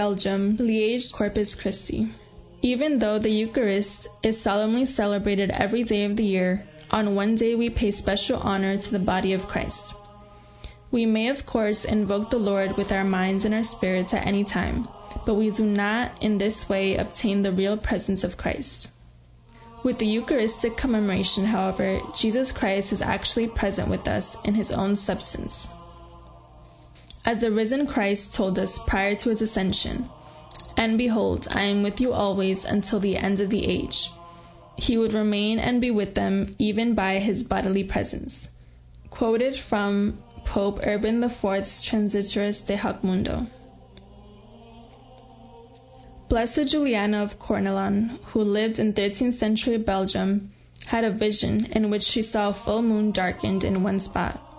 Belgium, Liège Corpus Christi. Even though the Eucharist is solemnly celebrated every day of the year, on one day we pay special honor to the body of Christ. We may, of course, invoke the Lord with our minds and our spirits at any time, but we do not in this way obtain the real presence of Christ. With the Eucharistic commemoration, however, Jesus Christ is actually present with us in his own substance. As the risen Christ told us prior to his ascension, And behold, I am with you always until the end of the age. He would remain and be with them even by his bodily presence. Quoted from Pope Urban IV's Transiturus de Hoc Mundo. Blessed Juliana of Cornillon, who lived in 13th century Belgium, had a vision in which she saw a full moon darkened in one spot.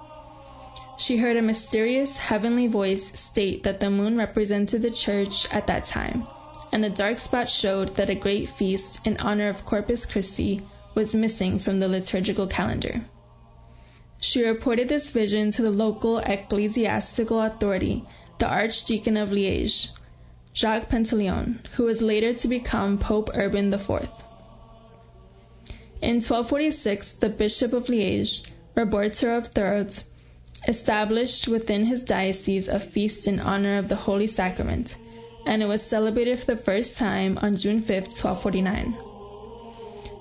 She heard a mysterious heavenly voice state that the moon represented the church at that time, and the dark spot showed that a great feast in honor of Corpus Christi was missing from the liturgical calendar. She reported this vision to the local ecclesiastical authority, the Archdeacon of Liège, Jacques Pantaleon, who was later to become Pope Urban IV. In 1246, the Bishop of Liège, Roberto of Thourotte, established within his diocese a feast in honor of the Holy Sacrament, and it was celebrated for the first time on June 5, 1249.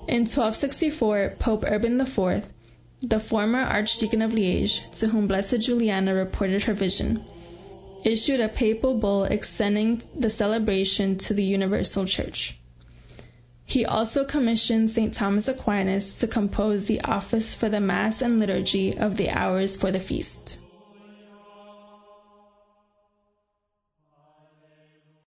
In 1264, Pope Urban IV the former Archdeacon of Liège, to whom Blessed Juliana reported her vision, issued a papal bull extending the celebration to the universal church. He also commissioned St. Thomas Aquinas to compose the office for the Mass and liturgy of the hours for the feast.